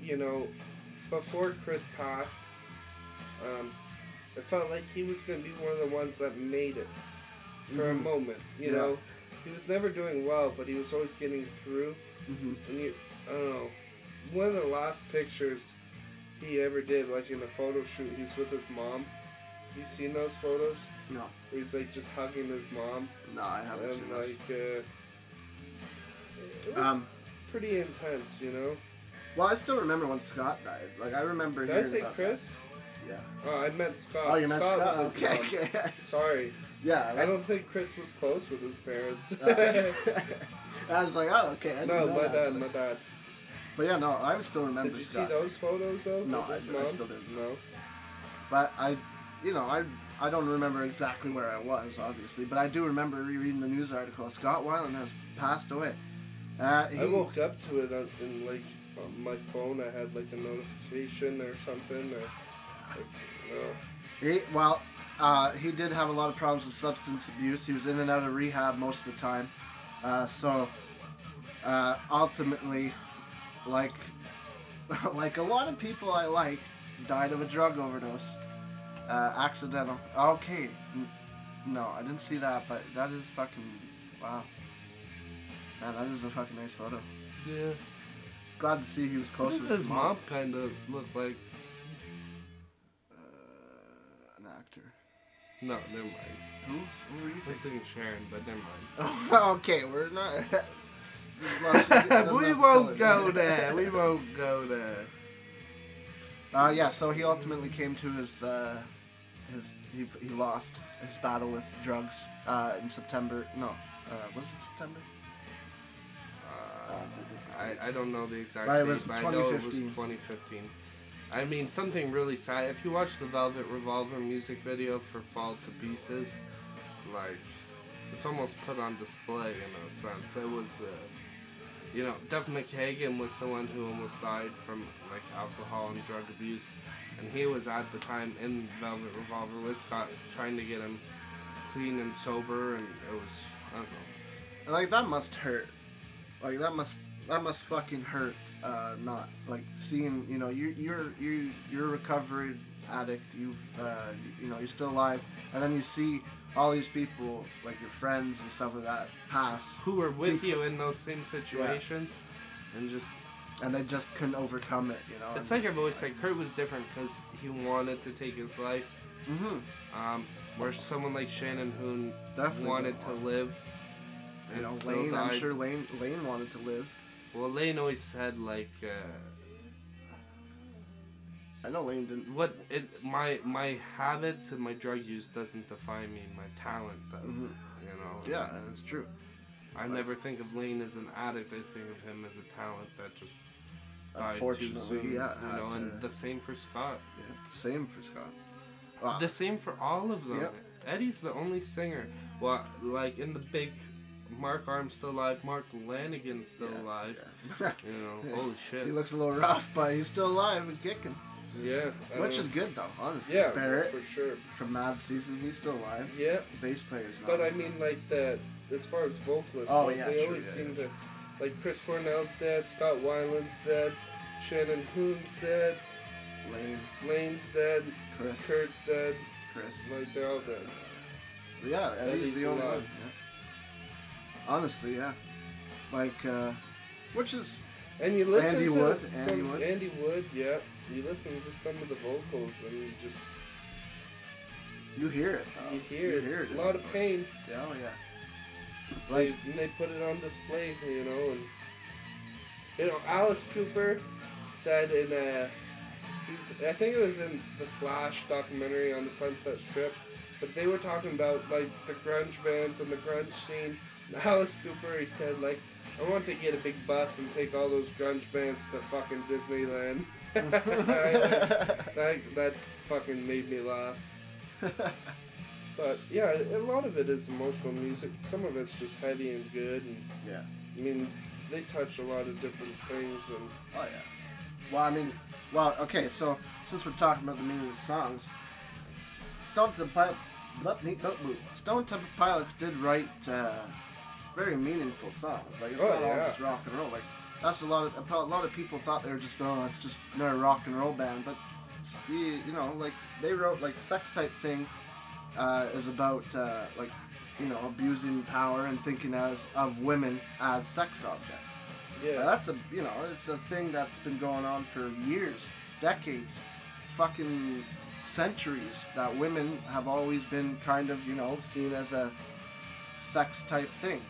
you know, before Chris passed, um, it felt like he was going to be one of the ones that made it for Mhm. a moment. You Yeah. know, he was never doing well, but he was always getting through. Mm-hmm. And you, I don't know, one of the last pictures he ever did, like in a photo shoot, he's with his mom. You seen those photos? No, Where he's like just hugging his mom no, I haven't seen and those. like, uh, Um, pretty intense, you know. well, I still remember when Scott died. Like I remember. Did I say Chris? That. Yeah. Oh, I meant Scott. Oh, you meant Scott? Okay, okay. Sorry, yeah. I that's- don't think Chris was close with his parents. uh, I was like, oh, okay. I no, my dad, my dad. But yeah, no, I still remember Did you Scott. see those photos though? No, I- I still didn't. No. But I, you know, I I don't remember exactly where I was, obviously, but I do remember rereading the news article. Scott Weiland has passed away. Uh, he, I woke up to it on, in like on my phone. I had like a notification or something. Or, like. He, well, uh, he did have a lot of problems with substance abuse. He was in and out of rehab most of the time. Uh, so, uh, ultimately, like, like a lot of people I like, died of a drug overdose. Uh, accidental. Okay. No, I didn't see that, but that is fucking wow. Man, that is a fucking nice photo. Yeah. Glad to see he was What close does with his his mom kind of look like? No, never mind. Who? Who were you I was thinking? thinking Sharon, but never mind. Oh, okay, we're not. lost- doesn't have we won't go there. We won't go there. Uh, yeah, so he ultimately came to his uh, his he, he lost his battle with drugs uh, in September. No, uh, was it September? Uh, I, I don't know the exact Right, it date, was but I know it was 2015. 2015. I mean, something really sad. If you watch the Velvet Revolver music video for Fall to Pieces, like, it's almost put on display in a sense. It was, uh, you know, Duff McKagan was someone who almost died from, like, alcohol and drug abuse. And he was at the time in Velvet Revolver with Scott trying to get him clean and sober, and it was, I don't know. Like that must hurt. Like that must that must fucking hurt. Uh, not like seeing you know you you're you you're a recovered addict. You've uh, you know you're still alive, and then you see all these people like your friends and stuff like that pass, who were with They you in those same situations, and just and they just couldn't overcome it. You know. it's like I've always said, Kurt was different because he wanted to take his life. hmm Um, where someone like Shannon Hoon Definitely wanted to live, You know, and Lane. I'm sure Lane Lane wanted to live. Well, Lane always said like, uh, I know Lane didn't. what it my my habits and my drug use doesn't define me. My talent does. Mhm. You know. Yeah, and it's true. I like- never think of Lane as an addict. I think of him as a talent that just died too Unfortunately, soon. yeah, You know, and the same for Scott. Yeah. Same for Scott. Wow. The same for all of them. Yep. Eddie's the only singer. Well, like in the big, Mark Arm's still alive. Mark Lanegan's still Yeah, alive. yeah. You know, holy shit. he looks a little rough, but he's still alive and kicking. yeah, Which is good though, honestly. yeah, Barrett for sure. from Mad Season, he's still alive. Yeah, The bass player's not. but I mean, like the as far as vocalists, Oh, like, yeah, they true, always yeah, seem to like Chris Cornell's dead, Scott Weiland's dead, Shannon Hoon's dead, Lane, Lane's dead, Chris, Kurt's dead. Chris. Like they're all dead. yeah, Eddie's, Eddie's the only one. alive. Yeah. Honestly, yeah. Like, uh, which is And you listen Andy to Wood, some Andy Wood. Andy Wood, yeah. You listen to some of the vocals and you just you hear it though. you hear, it. it. a lot of pain. Yeah, oh yeah. Like Like, and they put it on display, you know, and you know Alice Cooper said in a he's, I think it was in the Slash documentary on the Sunset Strip, but they were talking about like the grunge bands and the grunge scene. Alice Cooper, he said like, I want to get a big bus and take all those grunge bands to fucking Disneyland. that that fucking made me laugh. But yeah, a lot of it is emotional music. Some of it's just heavy and good, and yeah. I mean, they touch a lot of different things, and Oh yeah. Well, I mean, well, okay. So since we're talking about the meaning of songs, Stone Temple Pilots, let me go. Stone Temple Pilots did write uh, very meaningful songs. Like it's Oh, not all just rock and roll. Like that's a lot of a lot of people thought they were just oh, it's just another rock and roll band, but you, you know, like they wrote like sex type thing uh, is about uh, like you know abusing power and thinking as of women as sex objects. yeah, Now, that's a you know it's a thing that's been going on for years, decades, fucking centuries. That women have always been kind of you know seen as a sex type thing,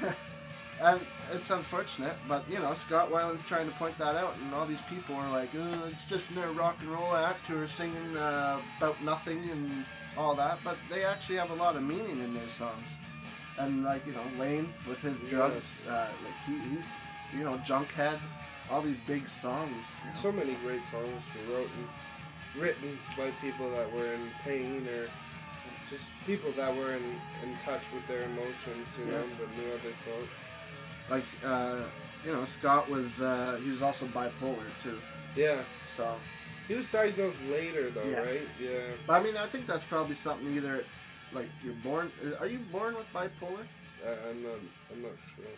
and it's unfortunate. But you know Scott Weiland's trying to point that out, and all these people are like, oh, it's just a rock and roll act who are singing uh, about nothing and all that. But they actually have a lot of meaning in their songs. And like you know Lane with his Yeah. drugs, uh, like he, he's you know Junkhead, all these big songs. you know. so many great songs were written, written by people that were in pain or just people that were in, in touch with their emotions, you know, Yeah. but knew how they felt. like uh, you know Scott was uh, he was also bipolar too. Yeah, So, he was diagnosed later though, Yeah. right? Yeah. but I mean I think that's probably something either like you're born. Are you born with bipolar? I, I'm not. I'm not sure.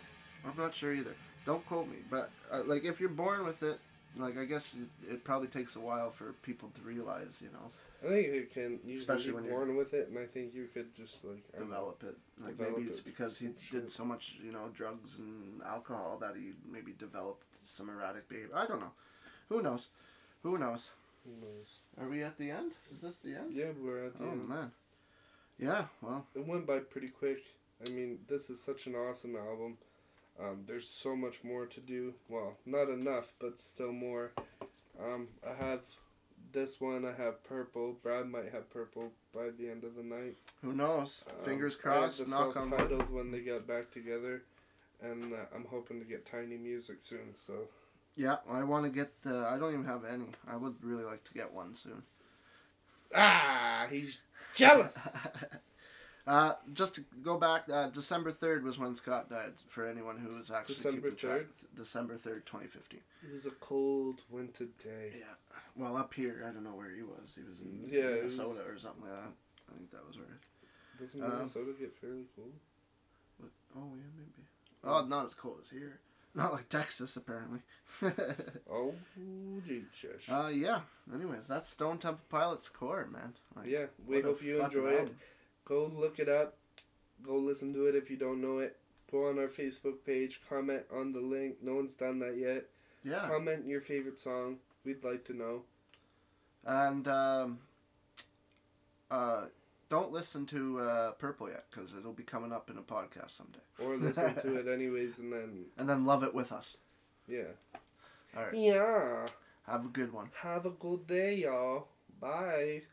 I'm not sure either. Don't quote me, but uh, like if you're born with it, like I guess it, it probably takes a while for people to realize, you know, I think it can. You Especially can when be you're- born with it, and I think you could just like I don't know. develop it. Like Develop maybe it's it, because he did so much, you know, drugs and alcohol that he maybe developed some erratic behavior. I don't know. Who knows? Who knows? Who knows? Are we at the end? Is this the end? Yeah, we're at the Oh end. Oh man. Yeah. Well. It went by pretty quick. I mean, this is such an awesome album. Um, there's so much more to do. Well, not enough, but still more. Um, I have this one. I have purple. Brad might have purple by the end of the night. Who knows? Um, Fingers I have crossed. the Knock on wood. self-titled when they get back together, and uh, I'm hoping to get Tiny Music soon. So Yeah, I want to get the. I don't even have any. I would really like to get one soon. ah, he's jealous. uh, just to go back, uh, December third was when Scott died. For anyone who was actually December keeping track. 3rd? December third, twenty fifteen. it was a cold winter day. Yeah. Well, up here, I don't know where he was. He was in Yeah, it was- Minnesota or something like that. I think that was where. Doesn't Um, Minnesota get fairly cold? Oh yeah, maybe. Oh, not as cold as here. Not like Texas, apparently. Oh, Jesus. uh, yeah. Anyways, that's Stone Temple Pilots core, man. Like, yeah, we hope you enjoy it. Go look it up. Go listen to it if you don't know it. Go on our Facebook page. Comment on the link. No one's done that yet. Yeah. Comment your favorite song. We'd like to know. And um, uh, don't listen to uh, Purple yet because it'll be coming up in a podcast someday. Or listen to it anyways and then, And then love it with us. yeah. All right. Yeah. Have a good one. Have a good day, y'all. Bye.